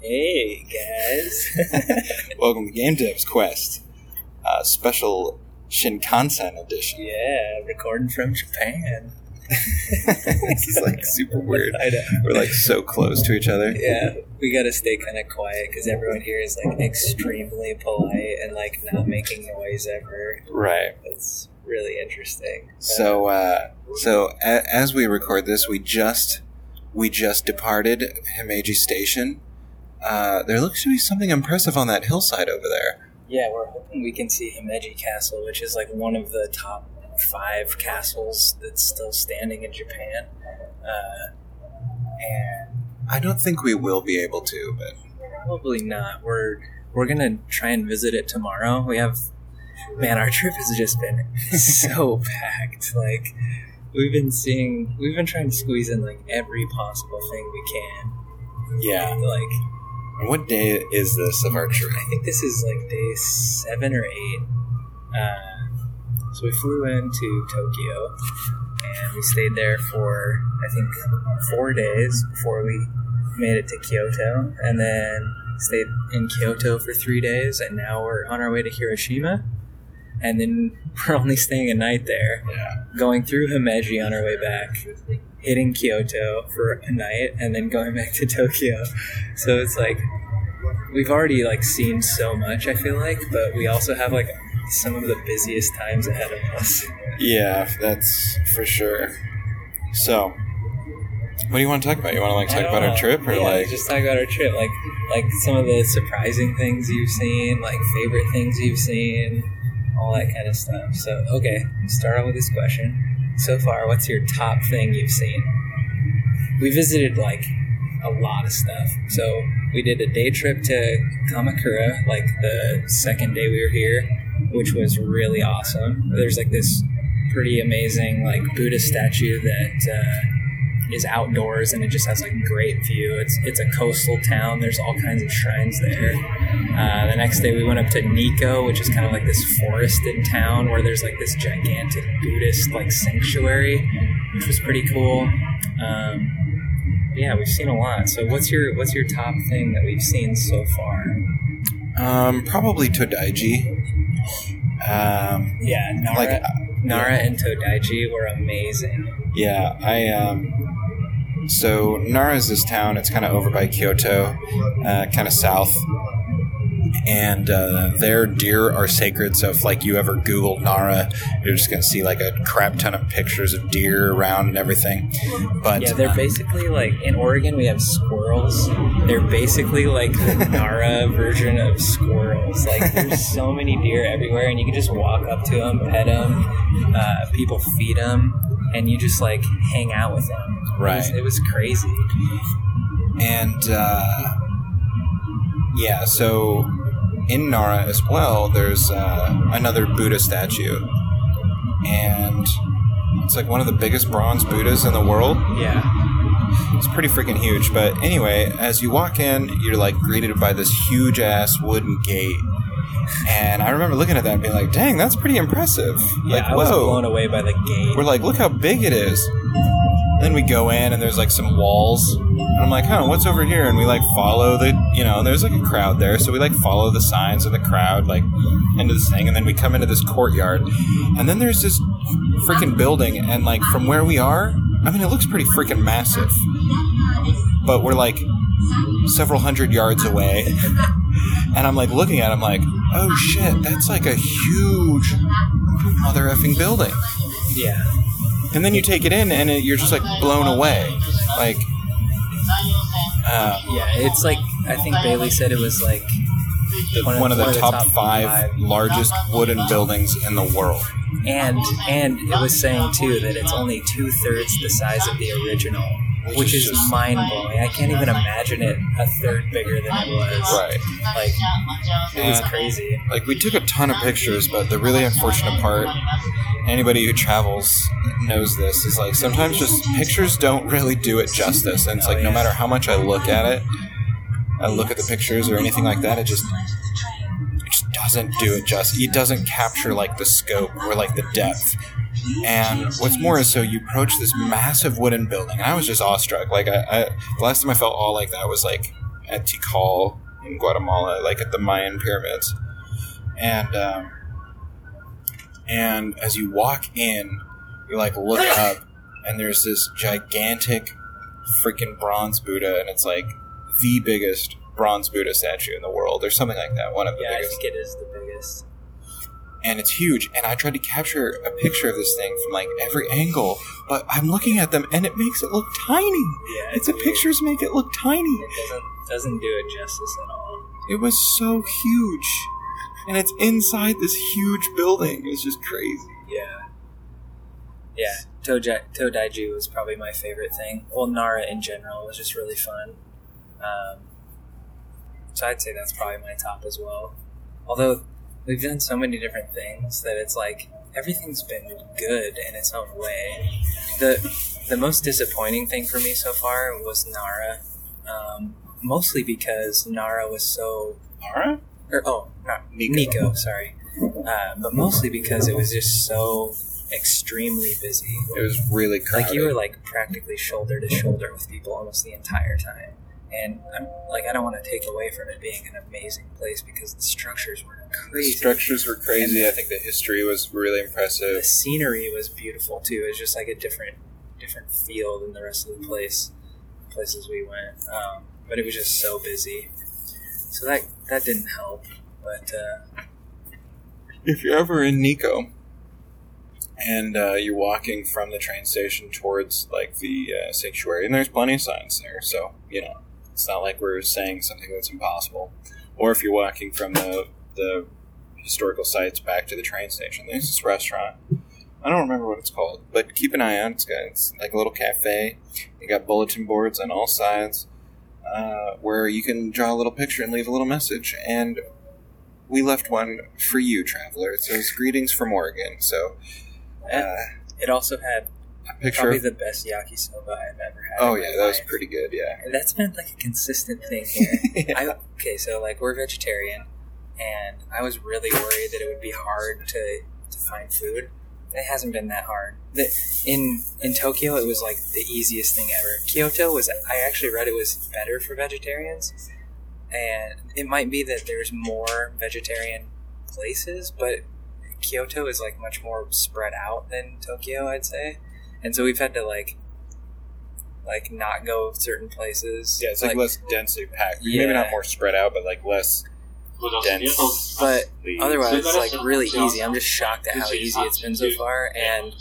Hey guys. Welcome to Game Devs Quest, uh, special Shinkansen edition. yeah, recording from Japan. this is like super weird. I know. We're like so close to each other. Yeah, we gotta stay kind of quiet because everyone here is like extremely polite and like not making noise ever. Right. It's really interesting. So, uh, so a- as we record this, we just we just departed Himeji Station. Uh, there looks to be something impressive on that hillside over there. yeah, we're hoping we can see Himeji Castle, which is like one of the top five castles that's still standing in Japan. Uh, and I don't think we will be able to, but Probably not. We're we're gonna try and visit it tomorrow. We have man, our trip has just been so packed. Like we've been seeing we've been trying to squeeze in like every possible thing we can. yeah. Like And what day is this of our trip? I think this is like day seven or eight. Uh, so we flew into Tokyo and we stayed there for I think four days before we made it to Kyoto, and then stayed in Kyoto for three days, and now we're on our way to Hiroshima. And then we're only staying a night there, Yeah. going through Himeji on our way back, hitting Kyoto for a night, and then going back to Tokyo. So it's like we've already like seen so much. I feel like, but we also have like some of the busiest times ahead of us. Yeah, that's for sure. So, what do you want to talk about? You want to like talk about our trip, or Yeah, like just talk about our trip, like like some of the surprising things you've seen, like favorite things you've seen, all that kind of stuff. So okay, start out with this question. So far, what's your top thing you've seen? We visited like a lot of stuff. So we did a day trip to Kamakura, like the second day we were here, which was really awesome. There's like this pretty amazing like Buddha statue that. Uh, is outdoors and it just has like a great view. It's it's a coastal town. There's all kinds of shrines there. Uh, the next day we went up to Nikko, which is kind of like this forested town where there's like this gigantic Buddhist like sanctuary, which was pretty cool. Um, yeah, we've seen a lot. So what's your what's your top thing that we've seen so far? um, probably Todaiji. Um, Yeah, Nara, like uh, Nara and Todaiji were amazing. yeah, I um. So Nara is this town. It's kind of over by Kyoto, uh, kind of south. And uh, their deer are sacred. So if like you ever Google Nara, you're just gonna see like a crap ton of pictures of deer around and everything. But Yeah, they're basically like in Oregon we have squirrels. They're basically like the Nara version of squirrels. Like there's so many deer everywhere, and you can just walk up to them, pet them. Uh, people feed them, and you just like hang out with them. It was, Right. it was crazy. and uh, yeah, so in Nara as well, there's uh, another Buddha statue, and it's like one of the biggest bronze Buddhas in the world. Yeah, It's pretty freaking huge. But anyway, as you walk in, you're like greeted by this huge ass wooden gate. And I remember looking at that and being like, dang, that's pretty impressive. yeah. like, I was whoa. blown away by the gate. We're like, look how big it is. Then we go in and there's like some walls. And I'm like, huh, what's over here? And we like follow the, you know, there's like a crowd there. So we like follow the signs of the crowd, like into this thing. And then we come into this courtyard. And then there's this freaking building. And like from where we are, I mean, it looks pretty freaking massive. But we're like several hundred yards away. and I'm like looking at it, I'm like, oh shit, that's like a huge mother effing building. yeah, And then you take it in, and it, you're just like blown away. Like, uh, yeah. It's like I think Bailey said it was like one, of the top, five, largest wooden buildings in the world. and and it was saying too that it's only two thirds the size of the original, Which which is is mind blowing. I can't even imagine it a third bigger than it was. Right. Like it was crazy. Like, we took a ton of pictures, but the really unfortunate part, anybody who travels knows this, is like sometimes just pictures don't really do it justice. And it's Oh, like, no oh, matter how much I look at it, I look at the pictures or anything like that, it just. Just doesn't do it justice. It doesn't capture like the scope or like the depth. And what's more is so you approach this massive wooden building, and I was just awestruck. Like I, I the last time I felt all like that was like at Tikal in Guatemala, like at the Mayan pyramids, and um, and as you walk in, you like look up, and there's this gigantic freaking bronze Buddha, and it's like the biggest bronze Buddha statue in the world, or something like that. One of the Yeah, I biggest think it is the biggest. and it's huge. And I tried to capture a picture of this thing from like every angle, but I'm looking at them and it makes it look tiny. Yeah, It's the weird. pictures make it look tiny. It doesn't doesn't do it justice at all. It was so huge, and it's inside this huge building. It's just crazy. Yeah. Yeah, Todaiji was probably my favorite thing. Well, Nara in general was just really fun. Um, so I'd say that's probably my top as well. Although we've done so many different things that it's like everything's been good in its own way. The the most disappointing thing for me so far was Nara, um, mostly because Nara was so Alright. or oh, not Nikko. Nikko, sorry, uh, but mostly because it was just so extremely busy. It was really crowded. Like you were like practically shoulder to shoulder with people almost the entire time, and I'm like I don't want to take away from it being an amazing place because the structures were the crazy. structures were crazy. I think the history was really impressive. the scenery was beautiful too. It was just like a different different feel than the rest of the place places we went. Um, but it was just so busy, so that that didn't help. But uh, If you're ever in Nikko and uh, you're walking from the train station towards like the uh, sanctuary, and there's plenty of signs there, so you know it's not like we're saying something that's impossible. Or if you're walking from the the historical sites back to the train station, there's this restaurant. I don't remember what it's called, but keep an eye on it. It's got it's like a little cafe. You got bulletin boards on all sides uh, where you can draw a little picture and leave a little message. And we left one for you, traveler. It says "Greetings from Oregon." So, uh, it also had picture. probably Of, the best yakisoba I've ever had. oh yeah, that was pretty good. Yeah. And that's been like a consistent thing here. I, okay, so like we're vegetarian, and I was really worried that it would be hard to, to find food. It hasn't been that hard. The, in in Tokyo, it was like the easiest thing ever. Kyoto was. I actually read it was better for vegetarians, and it might be that there's more vegetarian places, but Kyoto is like much more spread out than Tokyo, I'd say. And so we've had to like like not go certain places. Yeah, it's like, less densely packed. Yeah. Maybe not more spread out, but like less dense. But otherwise it's like really easy. I'm just shocked at how easy it's been so far and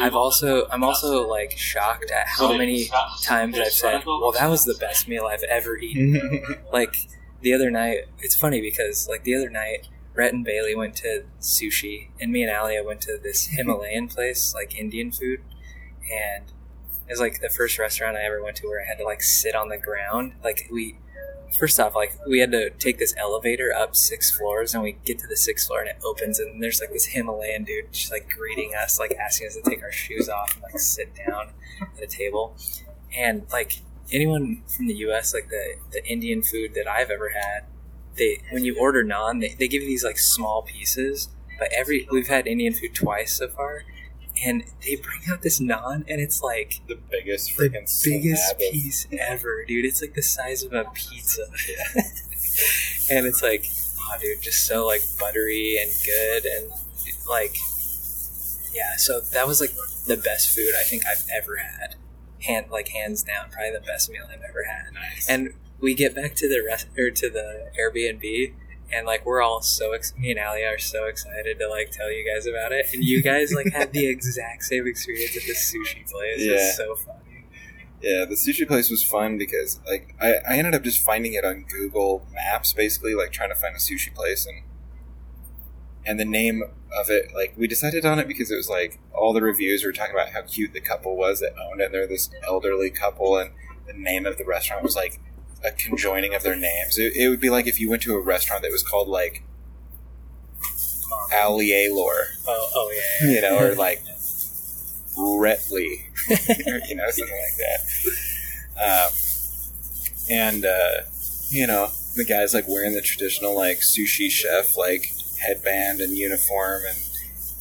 I've also I'm also like shocked at how many times I've said, "Well, that was the best meal I've ever eaten." like the other night, it's funny because like the other night, Rhett and Bailey went to sushi, and me and Alia went to this Himalayan place, like Indian food, and it was like the first restaurant I ever went to where I had to like sit on the ground. Like we, first off, like we had to take this elevator up six floors, and we get to the sixth floor, and it opens, and there's like this Himalayan dude just like greeting us, like asking us to take our shoes off and like sit down at a table, and like anyone from the U.S., like the the Indian food that I've ever had, they when you order naan, they, they give you these like small pieces. But every we've had Indian food twice so far, and they bring out this naan, and it's like the biggest the biggest piece ever, dude. It's like the size of a pizza, and it's like, oh, dude, just so like buttery and good, and like, yeah. So that was like the best food I think I've ever had, hand like hands down, probably the best meal I've ever had. Nice. And we get back to the rest or to the Airbnb, and like we're all so ex- me and Ali are so excited to like tell you guys about it, and you guys like had the exact same experience at the sushi place. Yeah. It's so funny. Yeah, the sushi place was fun because like I, I ended up just finding it on Google Maps, basically like trying to find a sushi place and and the name of it like we decided on it because it was like all the reviews were talking about how cute the couple was that owned it. And they're this elderly couple, and the name of the restaurant was like a conjoining of their names. It, it would be like if you went to a restaurant that was called like Um, oh, oh yeah, yeah. you know, or like Retley, or, you know, something like that. Um, and uh, you know, the guy's like wearing the traditional like sushi chef like headband and uniform, and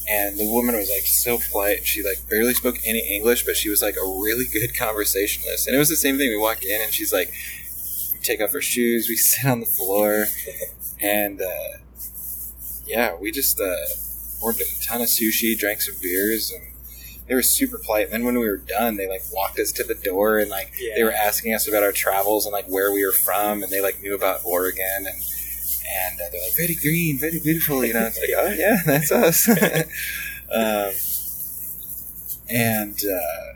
and the woman was like so polite. She like barely spoke any English, but she was like a really good conversationalist. And it was the same thing. We walked in, and she's like take off our shoes. We sit on the floor, and uh, yeah, we just uh, ordered a ton of sushi, drank some beers, and they were super polite. And then when we were done, they like walked us to the door and like Yeah. they were asking us about our travels and like where we were from, and they like knew about Oregon and and uh, they're like very green, very beautiful. You know, it's like oh yeah, that's us. um, and uh,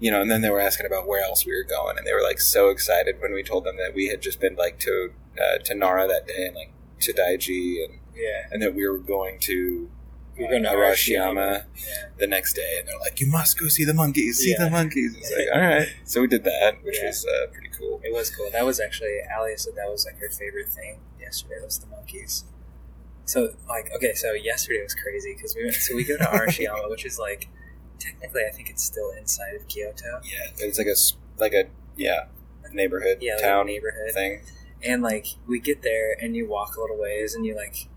you know, and then they were asking about where else we were going, and they were like so excited when we told them that we had just been like to uh, to Nara that day and like Todaiji and Yeah. and that we were going to We were going to Arashiyama Yeah. the next day, and they're like, "You must go see the monkeys. See Yeah. the monkeys." It's like, all right. So we did that, which Yeah. was uh, pretty cool. It was cool. That was actually Alia said that was like her favorite thing yesterday was the monkeys. So like okay, so yesterday was crazy because we went. So we go to Arashiyama, which is like technically I think it's still inside of Kyoto. Yeah, it's like a like a yeah neighborhood Yeah, like town neighborhood. thing. And like we get there and you walk a little ways and you like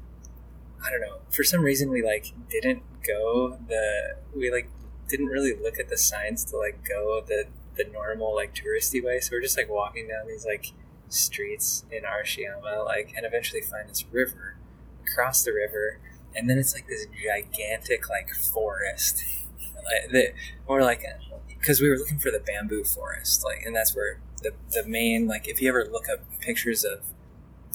I don't know. For some reason we like didn't go the we like didn't really look at the signs to like go the the normal like touristy way. So we're just like walking down these like streets in Arashiyama, like and eventually find this river. Cross the river and then it's like this gigantic like forest. Like, or like because we were looking for the bamboo forest, like, and that's where the the main like if you ever look up pictures of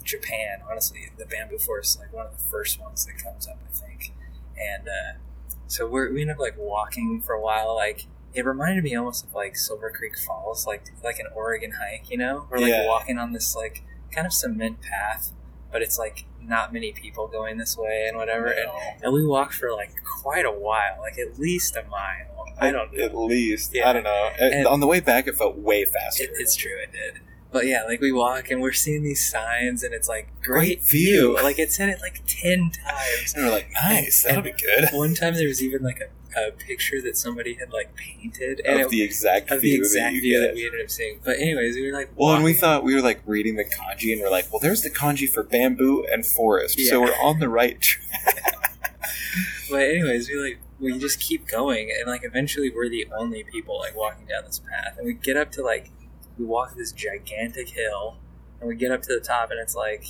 Japan, honestly, the bamboo forest is like one of the first ones that comes up, I think. And uh, so we're, we end up like walking for a while. Like it reminded me almost of like Silver Creek Falls, like like an Oregon hike, you know? We're like Yeah. walking on this like kind of cement path, but it's like not many people going this way and whatever. And, No. and we walked for like quite a while, like at least a mile. I don't know. At least Yeah. I don't know. And And- on the way back, it felt way faster. It, it's true, it did. But yeah, like we walk and we're seeing these signs, and it's like great, Great view. Like it said it like ten times. and we're like, nice, that'll be good. One time there was even like a, a picture that somebody had like painted, and of it, the exact of the exact that view get. that we ended up seeing. But anyways, we were like, Well, and we thought we were like reading the kanji, and we're like, well, there's the kanji for bamboo and forest, Yeah. so we're on the right track. But anyways, we like we just keep going, and like eventually we're the only people like walking down this path, and we get up to like we walk this gigantic hill, and we get up to the top, and it's like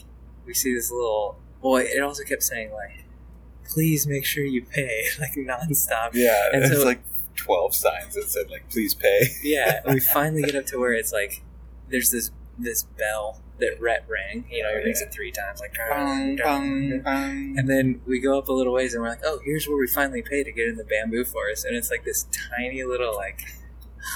we see this little. Well, it also kept saying like, "Please make sure you pay," like nonstop. Yeah, And it's so- like twelve signs that said like, please pay. Yeah, and we finally get up to where it's like there's this this bell that Rhett rang. You know, he rings it three times, like Bang, bang, bang. And then we go up a little ways and we're like, oh, here's where we finally pay to get in the bamboo forest. And it's like this tiny little like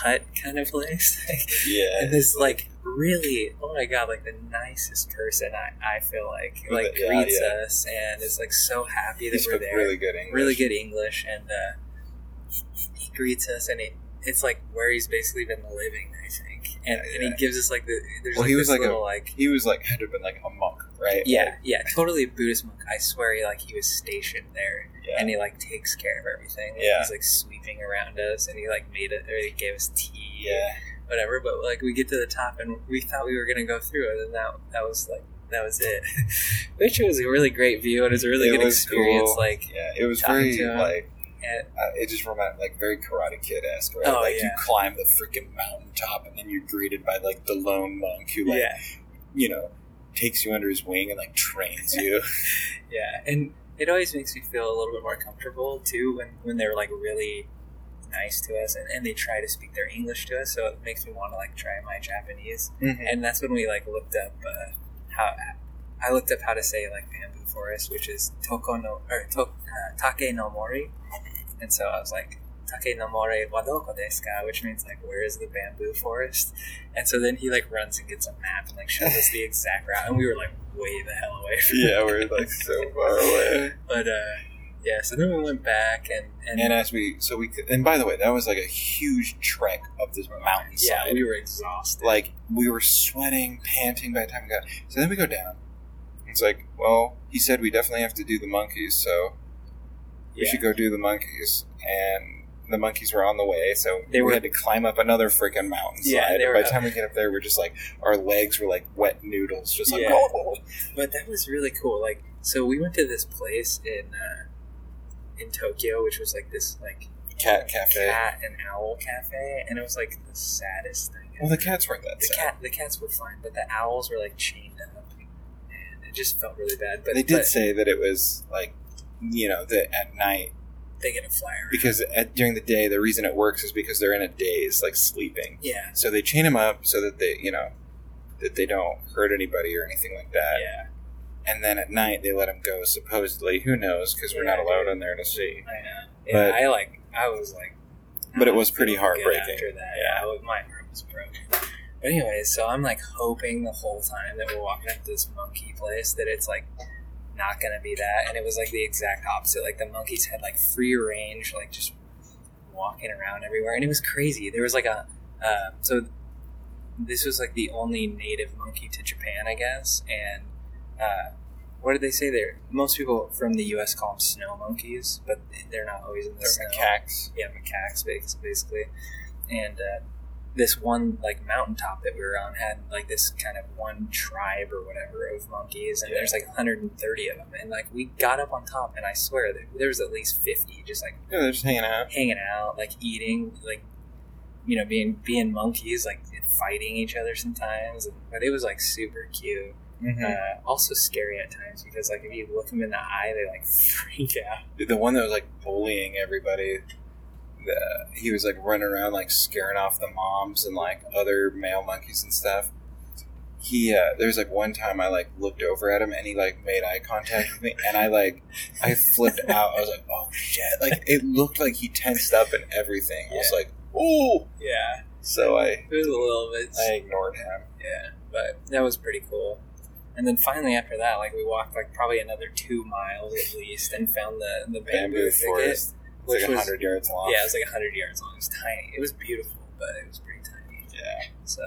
hut kind of place. yeah, and this like really, oh my god, like the nicest person I, I feel like like yeah, greets yeah. us and is like so happy he that we're there. really good English. Really good English and uh, he greets us and it, it's like where he's basically been living, I think. And, and he gives us like the there's Well, like he was like a- like He was like had to have been like a monk, right? yeah, yeah, totally a Buddhist monk. I swear, he, like he was stationed there, Yeah. and he like takes care of everything. Like, Yeah. he's like sweeping around us, and he like made it, or he gave us tea, yeah. whatever. But like we get to the top, and we thought we were gonna go through it, and that that was like that was it. Which was a really great view, and it was a really It good experience. cool. Like, Yeah, it was very like and, uh, it just reminded like very Karate Kid esque, right? Oh, like you climb the freaking mountaintop and then you're greeted by like the lone monk who like yeah, you know takes you under his wing and like trains you. yeah, and it always makes me feel a little bit more comfortable too when when they're like really nice to us and, and they try to speak their English to us. So it makes me want to like try my Japanese. Mhm. and that's when we like looked up uh, how I looked up how to say like bamboo forest, which is toko no or to, uh, take no mori, and so I was like take no mori wa doko desu ka, which means like where is the bamboo forest? And so then he like runs and gets a map and like shows us the exact route, and we were like way the hell away from yeah, we're like so far away. but uh, yeah, so then we went back and and, And as we so we could, and by the way, that was like a huge trek up this mountainside. yeah, we were exhausted. like we were sweating, panting by the time we got. So then we go down. It's like, well, he said we definitely have to do the monkeys, so we Yeah. should go do the monkeys. And the monkeys were on the way, so They we were- had to climb up another freaking mountainside. Yeah, were by the time we get up there, we're just like our legs were like wet noodles, just like Yeah. oh. But that was really cool. Like, so we went to this place in uh, in Tokyo, which was like this like cat cafe. cat and owl cafe, and it was like the saddest thing. Well, the cats weren't that the sad. cat, the cats were fine, but the owls were like chained up, and it just felt really bad. But they did but say that it was like, you know, that at night they get a flyer because at, during the day the reason it works is because they're in a daze, like sleeping. Yeah, So they chain them up so that they, you know, that they don't hurt anybody or anything like that. yeah, And then at night they let them go. Supposedly, who knows? Because we're not allowed in there to see. I know. Yeah, But- I like. I was like. But it was pretty heartbreaking. After that, Yeah. yeah, my heart was broken. But anyway, so I'm like hoping the whole time that we're walking up this monkey place that it's like not gonna be that, and it was like the exact opposite. Like the monkeys had like free range, like just walking around everywhere, and it was crazy. There was like a uh, so this was like the only native monkey to Japan, I guess, and uh, what did they say there? Most people from the U.S. call them snow monkeys, but they're not always in the They're snow macaques. yeah, macaques basically. And uh, this one like mountaintop that we were on had like this kind of one tribe or whatever of monkeys, and Yeah. there's like 130 of them. And like we got up on top, and I swear that there was at least 50 just like Yeah, they're just hanging out. hanging out, like eating, like you know, being being monkeys, like fighting each other sometimes. And, but it was like super cute. Mm-hmm. Uh, also scary at times because like if you look them in the eye, they like freak out. the one that was like bullying everybody he was like running around like scaring off the moms and like other male monkeys and stuff. He uh there was like one time i like looked over at him and he like made eye contact with me and i like i flipped out. I was like oh shit. Like it looked like he tensed up and everything. I was like oh Yeah, so i it was a little bit. i ignored him. Yeah, but that was pretty cool. And then finally after that, like we walked like probably another two miles at least and found the the bamboo, bamboo thicket, forest which it's like was 100 yards long yeah, it was like hundred yards long. It was tiny. It was beautiful, but it was pretty tiny. yeah So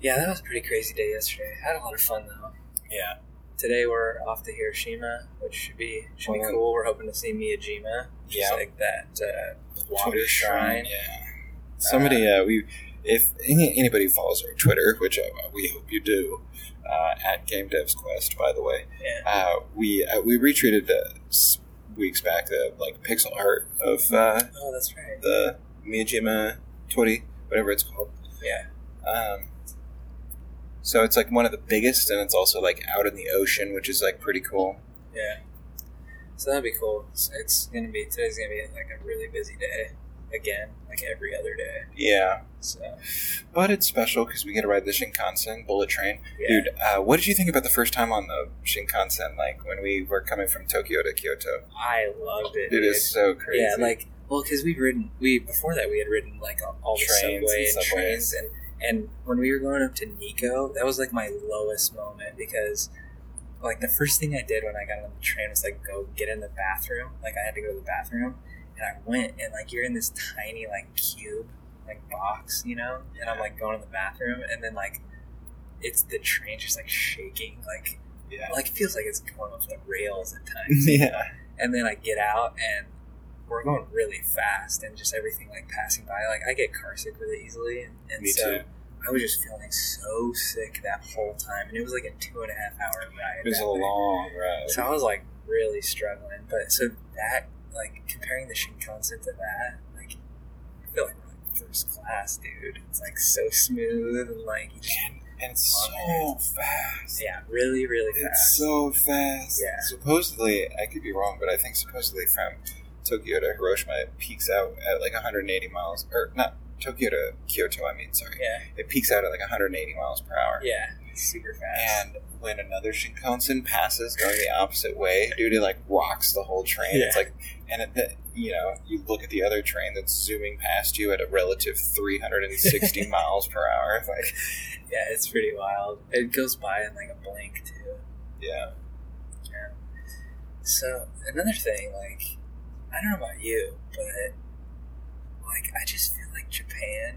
yeah, that was a pretty crazy day yesterday. I had a lot of fun though. yeah Today we're off to Hiroshima, which should be should be cool. We're hoping to see Miyajima, Yeah. like that uh, water Twitter shrine. Yeah. Somebody, uh, we, if any, anybody follows our Twitter, which uh, we hope you do, uh, at Game Devs Quest, by the way, Yeah, uh, we uh, we retweeted uh, weeks back the like pixel art of uh, oh, that's right. the Miyajima Twitty, whatever it's called. Yeah, Um, so it's like one of the biggest, and it's also like out in the ocean, which is like pretty cool. Yeah. So that'd be cool. It's, it's gonna be today's gonna be like a really busy day again, like every other day. Yeah, So but it's special because we get to ride the Shinkansen bullet train. yeah, Dude, uh, what did you think about the first time on the Shinkansen? Like when we were coming from Tokyo to Kyoto, I loved it. it dude. is so crazy. Yeah, like well, because we've ridden we before that we had ridden like all, the Trains subway and and, trains and and when we were going up to Nikko, that was like my lowest moment because like the first thing I did when I got on the train was like go get in the bathroom. Like I had to go to the bathroom, and I went and like you're in this tiny like cube like box, you know, and I'm like going to the bathroom, and then like it's the train just like shaking, like yeah, like it feels like it's going off the rails at times yeah, and then I get out and we're going really fast and just everything like passing by. Like I get car sick really easily, and, and me so too. I was just feeling so sick that whole time, and it was like a two and a half hour ride. It was a way. long ride. So I was like really struggling, but so that like comparing the Shinkansen to that, like I feel like we're like first class, dude. It's like so smooth and like you just, and, and it's so fast. yeah, really, really fast. It's so fast. Yeah. Supposedly, I could be wrong, but I think supposedly from Tokyo to Hiroshima, it peaks out at like 180 miles, or not Tokyo to Kyoto. I mean, sorry, yeah, it peaks out at like 180 miles per hour. yeah, it's super fast. And when another Shinkansen passes going the opposite way, dude, it like rocks the whole train. It's like, and it, you know, you look at the other train that's zooming past you at a relative 360 miles per hour. It's like, Yeah, it's pretty wild. It goes by in like a blink too. yeah, So another thing, like, I don't know about you, but like I just feel like Japan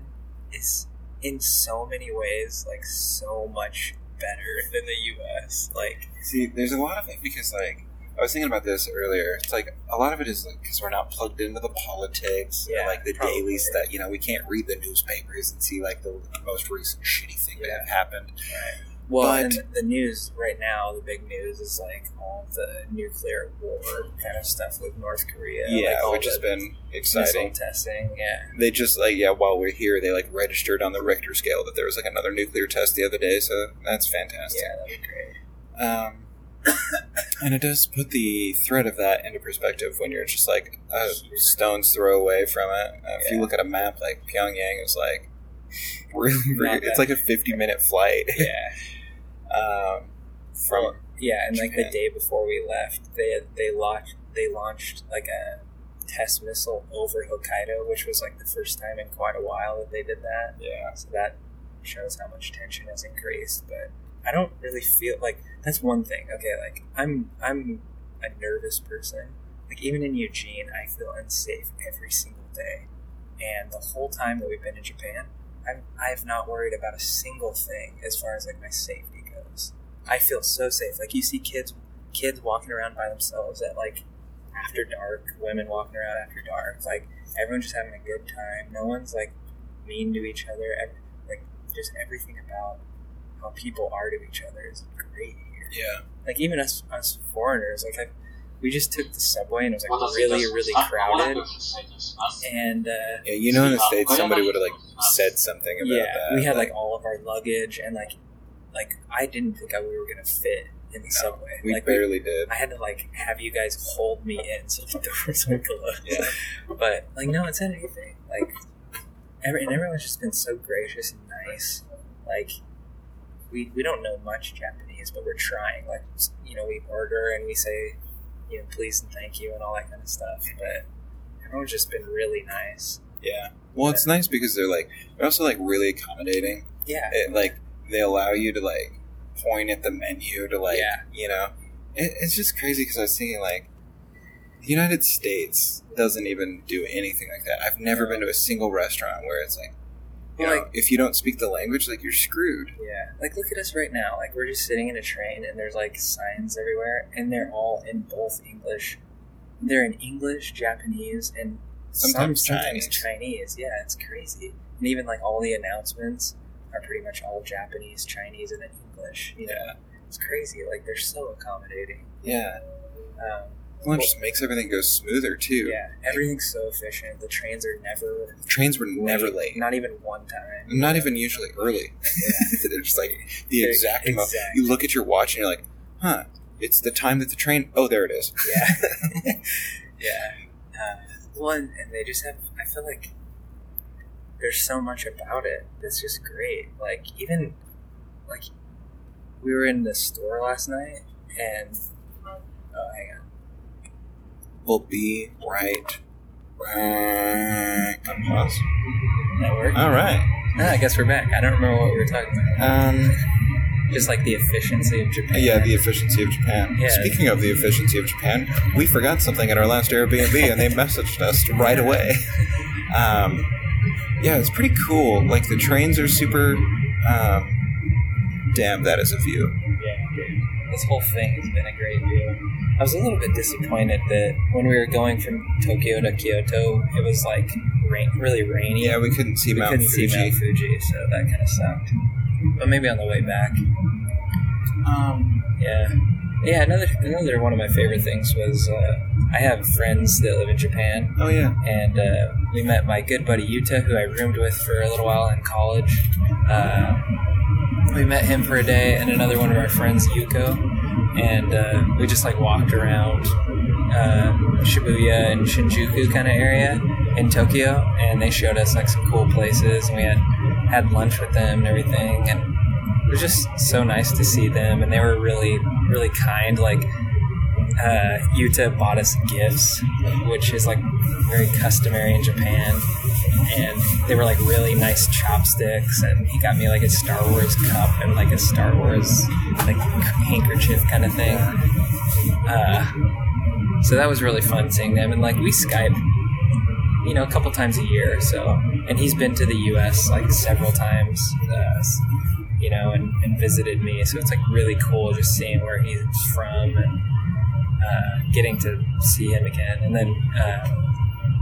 is in so many ways like so much better than the U.S. Like, See, there's a lot of it because, like, I was thinking about this earlier. It's like a lot of it is like because we're not plugged into the politics, Yeah, or, like the probably. dailies that you know we can't read the newspapers and see like the most recent shitty thing that have happened. right. Well, But- and the news right now, the big news is like all the nuclear war kind of stuff with North Korea. yeah, like which has been exciting. testing. Yeah, They just like yeah, while we're here, they like registered on the Richter scale that there was like another nuclear test the other day, so that's fantastic. yeah, that'd be great. Um, and it does put the threat of that into perspective when you're just like a stone's throw away from it. Uh, if you look at a map, like Pyongyang is like really, really it's like a 50 minute flight. Yeah, um, from yeah, and like the day before we left, they they launched they launched like a test missile over Hokkaido, which was like the first time in quite a while that they did that. yeah, So that shows how much tension has increased. But I don't really feel like that's one thing. Okay, like I'm I'm a nervous person. Like even in Eugene, I feel unsafe every single day. And the whole time that we've been in Japan, I've I've not worried about a single thing as far as like my safety. I feel so safe. Like you see kids kids walking around by themselves at like after dark, women walking around after dark. Like everyone's just having a good time. No one's like mean to each other. Ev- Like just everything about how people are to each other is great here. yeah, Like even us us foreigners, like I, we just took the subway and it was like really really crowded. And uh, yeah. You know, in the states, somebody would have like said something about that. yeah, that. we had like all of our luggage and like like I didn't think I, we were gonna fit in the No, subway. we like barely did. I had to like have you guys hold me in so the doors would close. Yeah. But like no one said anything. Like every, and everyone's just been so gracious and nice. Like we we don't know much Japanese, but we're trying. Like you know, we order and we say, you know, please and thank you and all that kind of stuff. But everyone's just been really nice. Yeah. Well, it's nice because they're like they're also like really accommodating. Yeah. It, like they allow you to like point at the menu to like Yeah. you know. It, it's just crazy because I was thinking like the United States doesn't even do anything like that. I've never been to a single restaurant where it's like. You Well, know, like- if you don't speak the language, like you're screwed. Yeah, like look at us right now. Like we're just sitting in a train, and there's like signs everywhere, and they're all in both English. They're in English, Japanese, and Sometimes sometimes Chinese. Chinese. Yeah, it's crazy. And even like all the announcements are pretty much all Japanese, Chinese, and then English. You know, Yeah. it's crazy. Like they're so accommodating. Yeah. Um, Well, it just makes everything go smoother too. yeah, everything's so efficient. The trains are never Trains were never late. Not even one time. Not even usually early. They're just like the They're exact amount. exact. You look at your watch and you're like, huh, it's the time that the train. Oh, there it is. Yeah. yeah. Uh, well, and, and they just have, I feel like there's so much about it that's just great. Like, even, like, we were in the store last night and, oh, hang on. We'll be right. back. Pause. That worked? All right. Ah, I guess we're back. I don't remember what we were talking about. Um, Just like the efficiency of Japan. yeah, the efficiency of Japan. Yeah. Speaking of the efficiency of Japan, we forgot something at our last Airbnb, and they messaged us right away. Um, yeah, it's pretty cool. Like the trains are super. Um, damn, that is a view. Yeah, dude. This whole thing has been a great view. I was a little bit disappointed that when we were going from Tokyo to Kyoto, it was like rain, really rainy. Yeah, we couldn't see we Mount couldn't Fuji. see Mount Fuji, so that kind of sucked. But maybe on the way back. Um, Yeah, yeah. Another another one of my favorite things was uh, I have friends that live in Japan, oh yeah. and uh, we met my good buddy Yuta, who I roomed with for a little while in college. Uh, we met him for a day, and another one of our friends, Yuko, and uh, we just like walked around uh, Shibuya and Shinjuku kind of area in Tokyo, and they showed us like some cool places, and we had had lunch with them and everything, and it was just so nice to see them, and they were really really kind, like uh, Yuta bought us gifts, which is like very customary in Japan. And they were like really nice chopsticks, and he got me like a Star Wars cup and like a Star Wars like handkerchief kind of thing. Uh, so that was really fun seeing them, and like we Skype, you know, a couple times a year. So, and he's been to the U.S. like several times, uh, you know, and, and visited me. So it's like really cool just seeing where he's from and uh, getting to see him again. And then uh,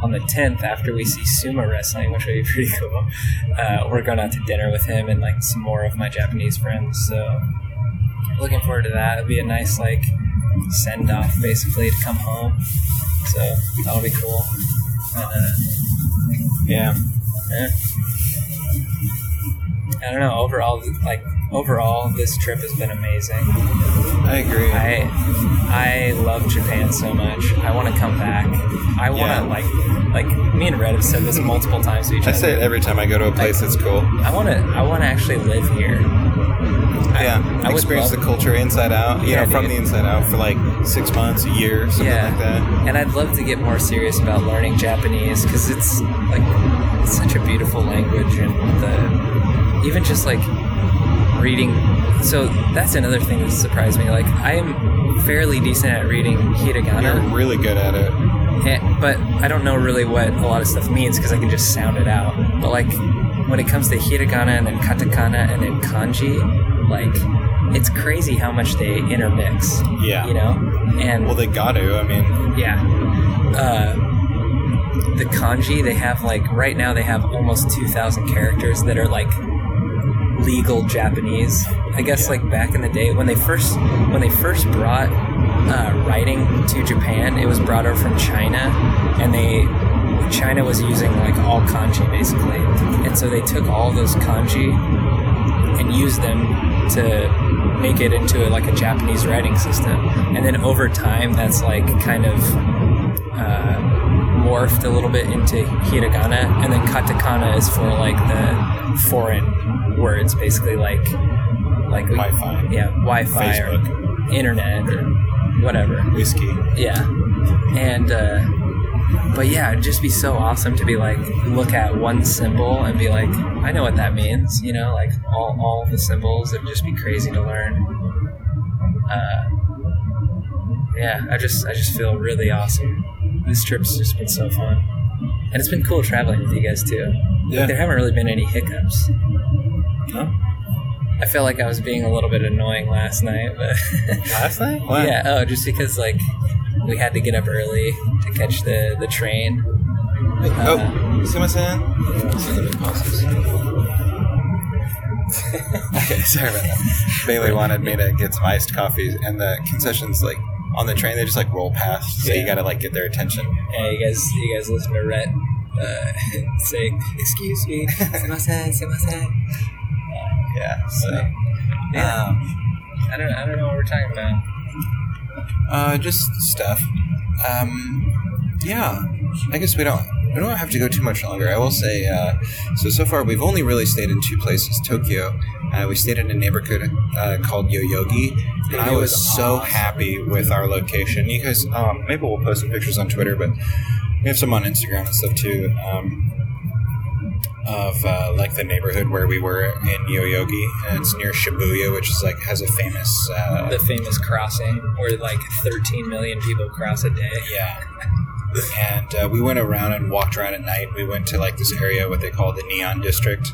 on the 10th, after we see sumo wrestling, which would be pretty cool, uh, we're going out to dinner with him and like some more of my Japanese friends. So looking forward to that. It'll be a nice like send off basically to come home. So that'll be cool. And, uh, Yeah. yeah. I don't know. Overall, like overall, this trip has been amazing. I agree. I I love Japan so much. I want to come back. I want to Yeah. like like me and Rhett have said this multiple times to each I other. say it every time I go to a place that's cool. I want to I want to actually live here. Yeah, I would experience love- the culture inside out. You Yeah, know, from dude. the inside out for like six months, a year, something yeah, like that. and I'd love to get more serious about learning Japanese because it's like it's such a beautiful language, and the even just like reading. So that's another thing that surprised me. Like I am fairly decent at reading hiragana. You're really good at it. Eh, but I don't know really what a lot of stuff means because I can just sound it out. But like when it comes to hiragana and then katakana and then kanji, like it's crazy how much they intermix. Yeah. You know, and Well, they got to. I mean, yeah, uh, the kanji they have like right now they have almost two thousand characters that are like legal Japanese. I guess like back in the day when they first when they first brought uh, writing to Japan, it was brought over from China, and they China was using like all kanji basically, and so they took all those kanji and used them to make it into like a Japanese writing system, and then over time that's like kind of uh, morphed a little bit into hiragana, and then katakana is for like the foreign words, basically like like Wi-Fi, yeah, Wi-Fi Facebook. or internet or whatever. whiskey. Yeah, and uh, but yeah, it'd just be so awesome to be like look at one symbol and be like, I know what that means. You know, like all all the symbols. It'd just be crazy to learn. Uh, yeah, I just I just feel really awesome. This trip's just been so fun, and it's been cool traveling with you guys too. Yeah. There haven't really been any hiccups. No? I feel like I was being a little bit annoying last night, but Last night? What? yeah, oh, just because like we had to get up early to catch the the train. Oh, see what I'm saying? So let me pause this. okay, sorry about that. Bailey wanted me to get some iced coffee, and the concessions, like, on the train, they just, like, roll past, so you gotta, like, get their attention. Yeah, you guys, you guys listen to Rhett uh, say, "Excuse me, sumimasen, sumimasen." Yeah, so. Yeah. Um, I don't, I don't know what we're talking about. Uh, just stuff. Um, yeah, I guess we don't. We don't have to go too much longer. I will say. Uh, so so far, we've only really stayed in two places. Tokyo. Uh, we stayed in a neighborhood uh, called Yoyogi, and I was, was so awesome. happy with our location. You guys, um, maybe we'll post some pictures on Twitter, but we have some on Instagram and stuff too. Um, of uh, like the neighborhood where we were in Yoyogi, and it's near Shibuya, which is like has a famous uh, The famous crossing where like 13 million people cross a day. Yeah. And uh, we went around and walked around at night. We went to like this area, what they call the Neon District,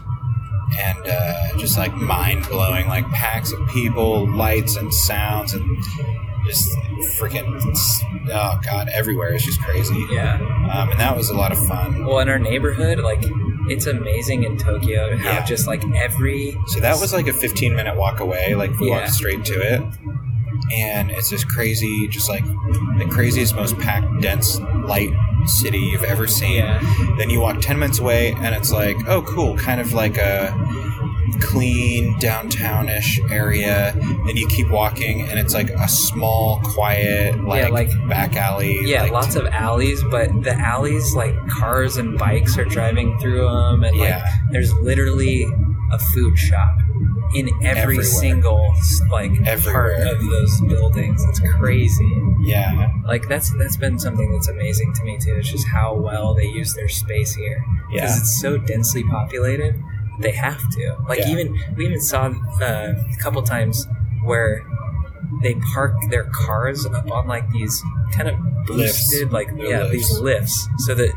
and uh, just like mind blowing, like packs of people, lights and sounds, and just freaking oh god, everywhere. It's just crazy. Yeah. Um, and that was a lot of fun. Well, in our neighborhood, like it's amazing in Tokyo how Yeah. just like every So that was like a 15 minute walk away. Like we Yeah. walked straight to it. And it's just crazy, just like the craziest, most packed, dense, light city you've ever seen. yeah Then you walk 10 minutes away and it's like, oh, cool, kind of like a clean downtownish area. and you keep walking and it's like a small, quiet, like, Yeah, like- back alley. yeah like, lots of alleys, but the alleys like cars and bikes are driving through them, and like there's literally a food shop in every Everywhere. single like part of those buildings. It's crazy. Yeah. Like that's that's been something that's amazing to me too. It's just how well they use their space here because Yeah. it's so densely populated. They have to. Like Yeah. even we even saw uh, a couple times where they park their cars up on like these kind of Lifts. like They're yeah these lifts. lifts so that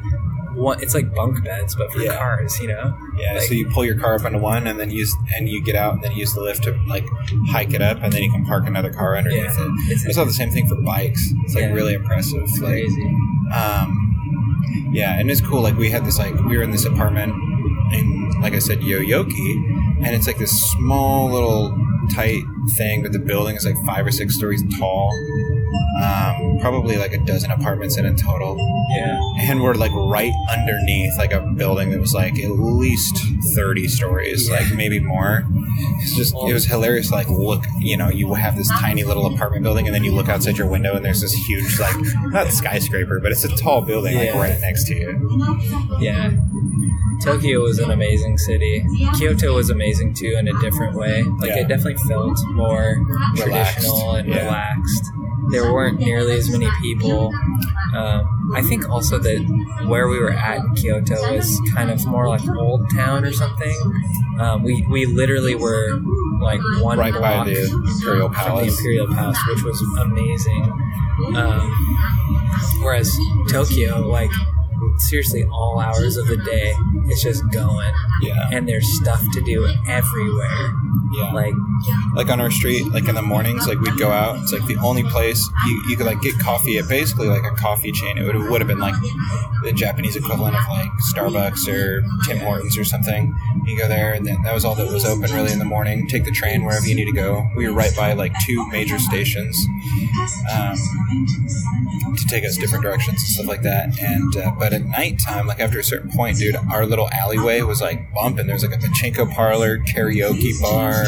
one it's like bunk beds but for Yeah. cars you know Yeah, Like- so you pull your car up onto one, and then use and you get out, and then use the lift to like hike it up, and then you can park another car underneath Yeah. it. It's- saw the same thing for bikes. It's like Yeah. really impressive. Like, crazy um, Yeah, and it's cool. Like we had this like we were in this apartment in like I said Yoyogi, and it's like this small little tight thing, but the building is like five or six stories tall. Um, probably like a dozen apartments in it total, Yeah. and we're like right underneath like a building that was like at least thirty stories, Yeah. like maybe more. It's just it was hilarious. Like look, you know, you have this tiny little apartment building, and then you look outside your window, and there's this huge like not skyscraper, but it's a tall building like right next to you. Yeah. Tokyo was an amazing city. Kyoto was amazing too in a different way. Like Yeah. it definitely felt more Relaxed. traditional and Yeah. relaxed. There weren't nearly as many people. Um, I think also that where we were at in Kyoto was kind of more like Old Town or something. Um, we we literally were like one Right by block the Imperial from the Palace. Imperial Palace, which was amazing. Um, whereas Tokyo, like seriously, all hours of the day, it's just going, Yeah, and there's stuff to do everywhere. yeah. Like, like on our street, like in the mornings, like we'd go out. It's like the only place you, you could like get coffee at basically like a coffee chain. It would, would have been like the Japanese equivalent of like Starbucks or Tim Hortons or something. You go there, and then that was all that was open really in the morning. Take the train wherever you need to go. We were right by like two major stations um, to take us different directions and stuff like that. And uh, but at nighttime, like after a certain point, dude, our little alleyway was like bumping. There was like a pachinko parlor, karaoke bar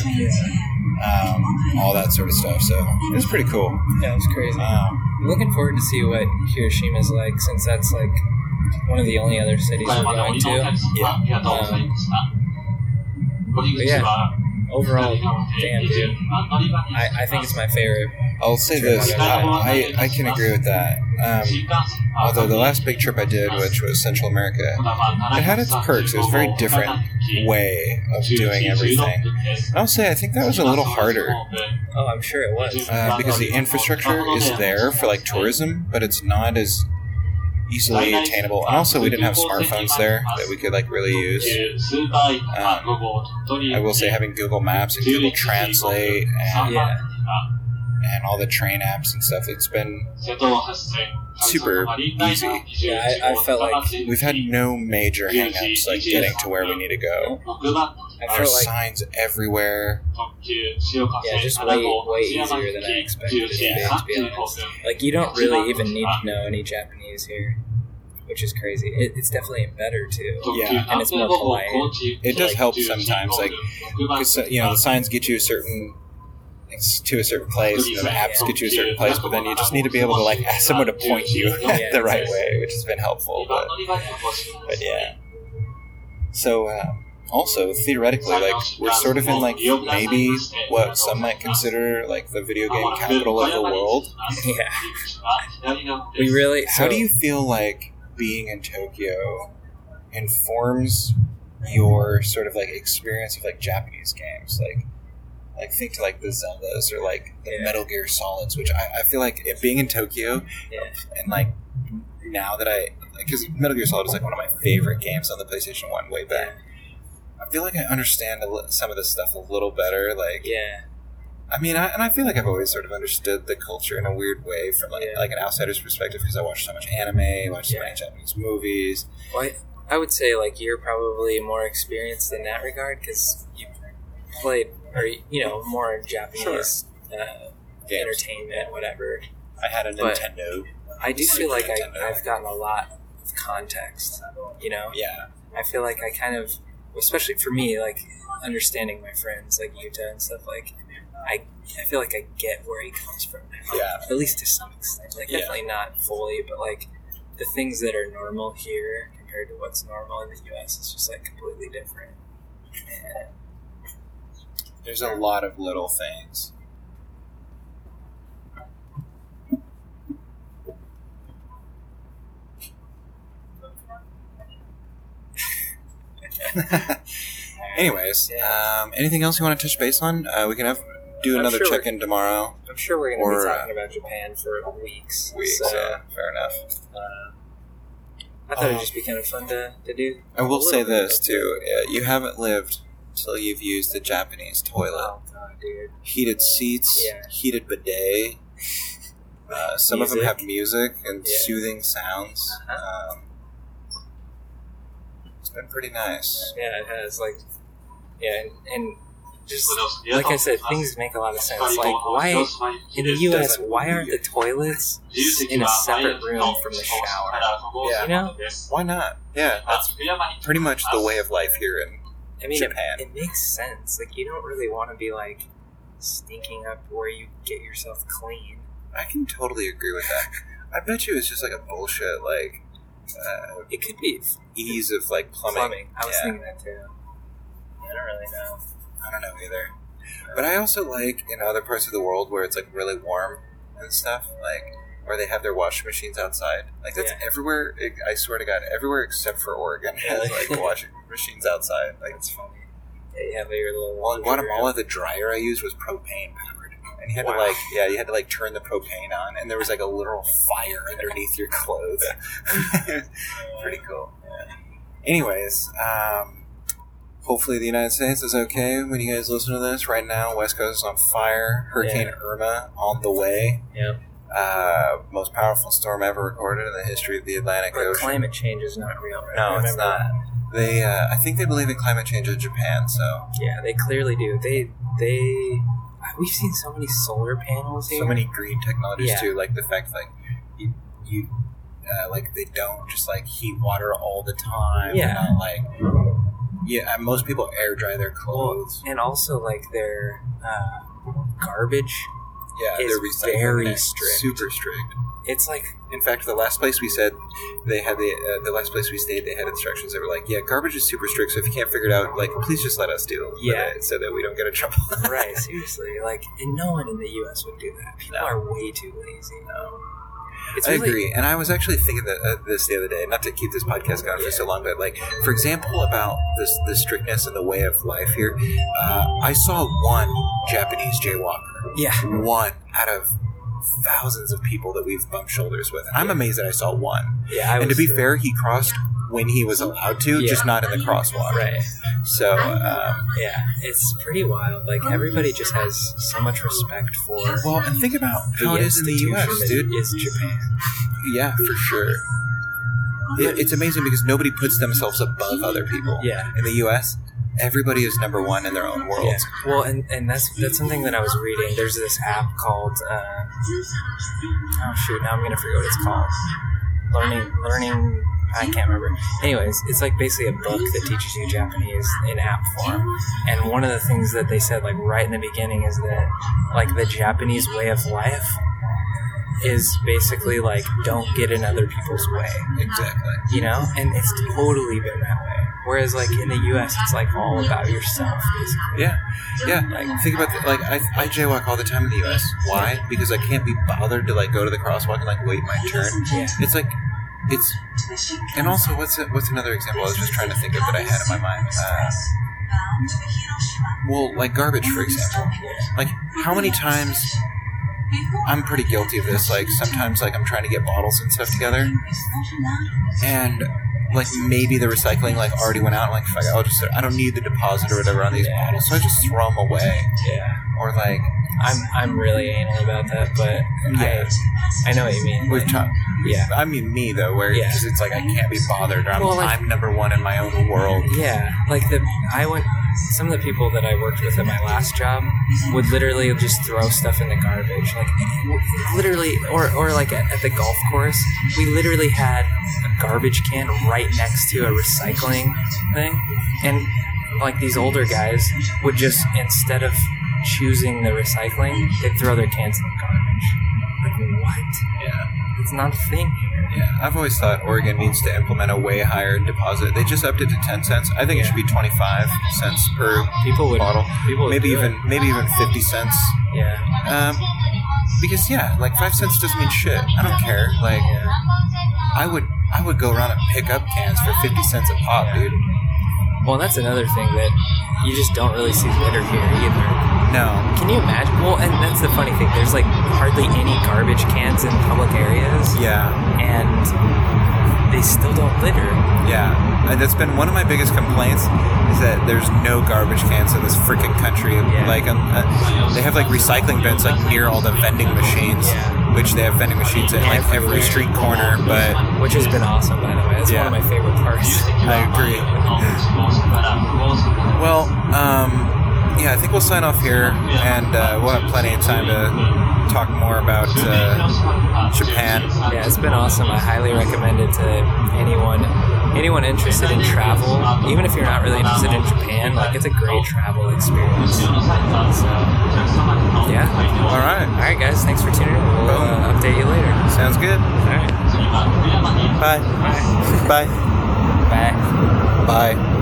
um, all that sort of stuff. So it was pretty cool. yeah, it was crazy. Um, I'm looking forward to see what Hiroshima is like, since that's like one of the only other cities we're going to. yeah, Um, but yeah, overall, damn, dude. I, I think it's my favorite. I'll say this: I, I, I can agree with that. Um, although the last big trip I did, which was Central America, it had its perks. It was a very different way of doing everything. I'll say I think that was a little harder Oh, I'm sure it was. uh, because the infrastructure is there for like tourism, but it's not as easily attainable. And also, we didn't have smartphones there that we could like really use. Um, I will say having Google Maps and Google Translate and, Yeah. And all the train apps and stuff, it's been super easy. Yeah, I, I felt like We've had no major hangups like getting to where we need to go. There's like signs everywhere. yeah, just way way easier than I expected to be. Honest, like you don't really even need to know any Japanese here, which is crazy. It, it's definitely better too. Yeah. and it's more polite. It does help sometimes, like because uh, you know the signs get you a certain to a certain place, and the apps get you a certain place, but then you just need to be able to like ask someone to point you the right way, which has been helpful. But but yeah. So uh, also theoretically, like we're sort of in like maybe what some might consider like the video game capital of the world. Yeah, we really. How so- do you feel like being in Tokyo informs your sort of like experience of like Japanese games? Like, like think to like the Zeldas or like the Yeah. Metal Gear Solids, which I, I feel like it, being in Tokyo Yeah. and like now that I because Metal Gear Solid is like one of my favorite games on the PlayStation One way back. I feel like I understand some of this stuff a little better. Like, Yeah, I mean, I, and I feel like I've always sort of understood the culture in a weird way from like, Yeah. like an outsider's perspective because I watch so much anime, watch so many Japanese movies. well, I, I would say like you're probably more experienced in that regard because you played or you know more Japanese uh, Games. entertainment, whatever. I had a But- Nintendo. I do Super feel like Nintendo. I, I've gotten a lot of context. You know, Yeah, I feel like I kind of, especially for me, like understanding my friends like Yuta and stuff. Like, I I feel like I get where he comes from. yeah, At least to some extent. Like, Yeah. definitely not fully, but like the things that are normal here compared to what's normal in the U.S. is just like completely different. And there's a lot of little things. Anyways, Yeah. um, anything else you want to touch base on? Uh, we can have do another sure check in tomorrow. I'm sure we're going to be uh, talking about Japan for weeks. Weeks, so, yeah, fair enough. uh, I thought Um, it'd just be kind of fun to, to do. I will say this too: uh, you haven't lived until you've used the Japanese toilet. Oh, God, heated seats, yeah. heated bidet. Uh, some music. of them have music and yeah. soothing sounds. Uh-huh. Um, it's been pretty nice. Yeah, it has. Like, yeah, and, and just like I said, things make a lot of sense. Like, why in the U.S. why aren't the toilets in a separate room from the shower? Yeah. You know, why not? Yeah, that's pretty much the way of life here in I mean, it, it makes sense. Like, you don't really want to be like stinking up where you get yourself clean. I can totally agree with that. I bet you it's just like a bullshit like uh, It could be ease of like plumbing. plumbing. I was Yeah. thinking that too. I don't really know. I don't know either. But I also like in other parts of the world where it's like really warm and stuff, like where they have their washing machines outside. Like that's Yeah. everywhere. I swear to God, everywhere except for Oregon has like washing machines outside. Like That's funny. Yeah, you have your little well, in laundry room. Guatemala, the dryer I used was propane powered, and you had to like yeah, you had to like turn the propane on, and there was like a literal fire underneath your clothes. Pretty cool. Yeah. Anyways, um, hopefully the United States is okay when you guys listen to this. Right now, West Coast is on fire. Hurricane. Irma on the way. Yeah. Uh, most powerful storm ever recorded in the history of the Atlantic But Ocean. climate change is not real. Right? No, it's not. They, uh, I think they believe in climate change in Japan. So Yeah, they clearly do. They they we've seen so many solar panels here. so many green technologies Yeah. too, like the fact like you, you uh, like they don't just like heat water all the time. Yeah. not, like yeah, most people air dry their clothes. and also like their uh, garbage. Yeah, is they're very strict. super strict. It's like In fact, the last place we said they had the uh, the last place we stayed, they had instructions. They were like, "Yeah, garbage is super strict. So if you can't figure it out, like, please just let us deal with Yeah. it so that we don't get in trouble." right, seriously. Like, and no one in the U.S. would do that. People No. are way too lazy. No. It's I really, agree, and I was actually thinking that uh, this the other day. Not to keep this podcast going for so long, but like, for example, about this the strictness and the way of life here. Uh, I saw one Japanese jaywalker, Yeah, one out of thousands of people that we've bumped shoulders with. And I'm amazed that I saw one. yeah. I and to be too. fair, he crossed when he was allowed to, Yeah. just not in the crosswalk. right? So, um, Yeah, it's pretty wild. Like everybody just has so much respect for well, and think about how it is in the U.S., dude. is Japan. Yeah, for sure. It, it's amazing because nobody puts themselves above other people. Yeah. In the U.S., everybody is number one in their own world. Yeah. Well, and, and that's that's something that I was reading. There's this app called uh, oh shoot, now I'm gonna forget what it's called. Learning learning. I can't remember. Anyways, it's like basically a book that teaches you Japanese in app form. And one of the things that they said, like right in the beginning, is that like the Japanese way of life is basically like don't get in other people's way. Exactly. You know, and it's totally been that way. Whereas like in the U.S., it's like all about yourself, basically. Yeah. Yeah. Like Think about the, like I, I jaywalk all the time in the U.S. Why? Because I can't be bothered to like go to the crosswalk and like wait my turn. Yeah. It's like it's and also what's it, what's another example I was just trying to think of that I had in my mind. Uh, well, like garbage, for example. Like how many times I'm pretty guilty of this. Like sometimes, like I'm trying to get bottles and stuff together, and like maybe the recycling like already went out. I'm like, fuck, I'll just I don't need the deposit or whatever on these bottles, so I just throw them away. Yeah, Or like I'm I'm really anal about that, but Yeah. I I know what you mean. we've Like, talked. yeah, I mean me though, where Yeah. because it's like I can't be bothered. Or I'm, Well, like- I'm number one in my own world. yeah. Like the I went. Some of the people that I worked with at my last job would literally just throw stuff in the garbage, like literally, or or like at, at the golf course, we literally had a garbage can right next to a recycling thing, and like these older guys would just instead of choosing the recycling, they'd throw their cans in the garbage. Like what? Yeah. It's not a thing here. Yeah, I've always thought Oregon needs to implement a way higher deposit. They just upped it to ten cents. I think it should be twenty five cents per People would bottle. People would Maybe even it. maybe even fifty cents. yeah. Um, because yeah, like five cents doesn't mean shit. I don't care. Like yeah. I would I would go around and pick up cans for fifty cents a pop, dude. Well, that's another thing that you just don't really see litter here either. No. Can you imagine? Well, and that's the funny thing. There's like hardly any garbage cans in public areas, Yeah. and they still don't litter. Yeah. And that's been one of my biggest complaints is that there's no garbage cans in this freaking country. Yeah. Like um, uh, they have like recycling bins like near all the vending machines. Yeah. which they have vending machines at like every street corner. But which has been awesome, by the way. That's Yeah. one of my favorite parts. I agree. Well, um, yeah, I think we'll sign off here, and uh, we'll have plenty of time to talk more about uh, Japan. Yeah, it's been awesome. I highly recommend it to anyone anyone interested in travel. Even if you're not really interested in Japan, like it's a great travel experience. So, yeah. All right, All right, guys. Thanks for tuning in. We'll uh, update you later. sounds good. All right. Bye. Bye. Bye. Bye. Bye.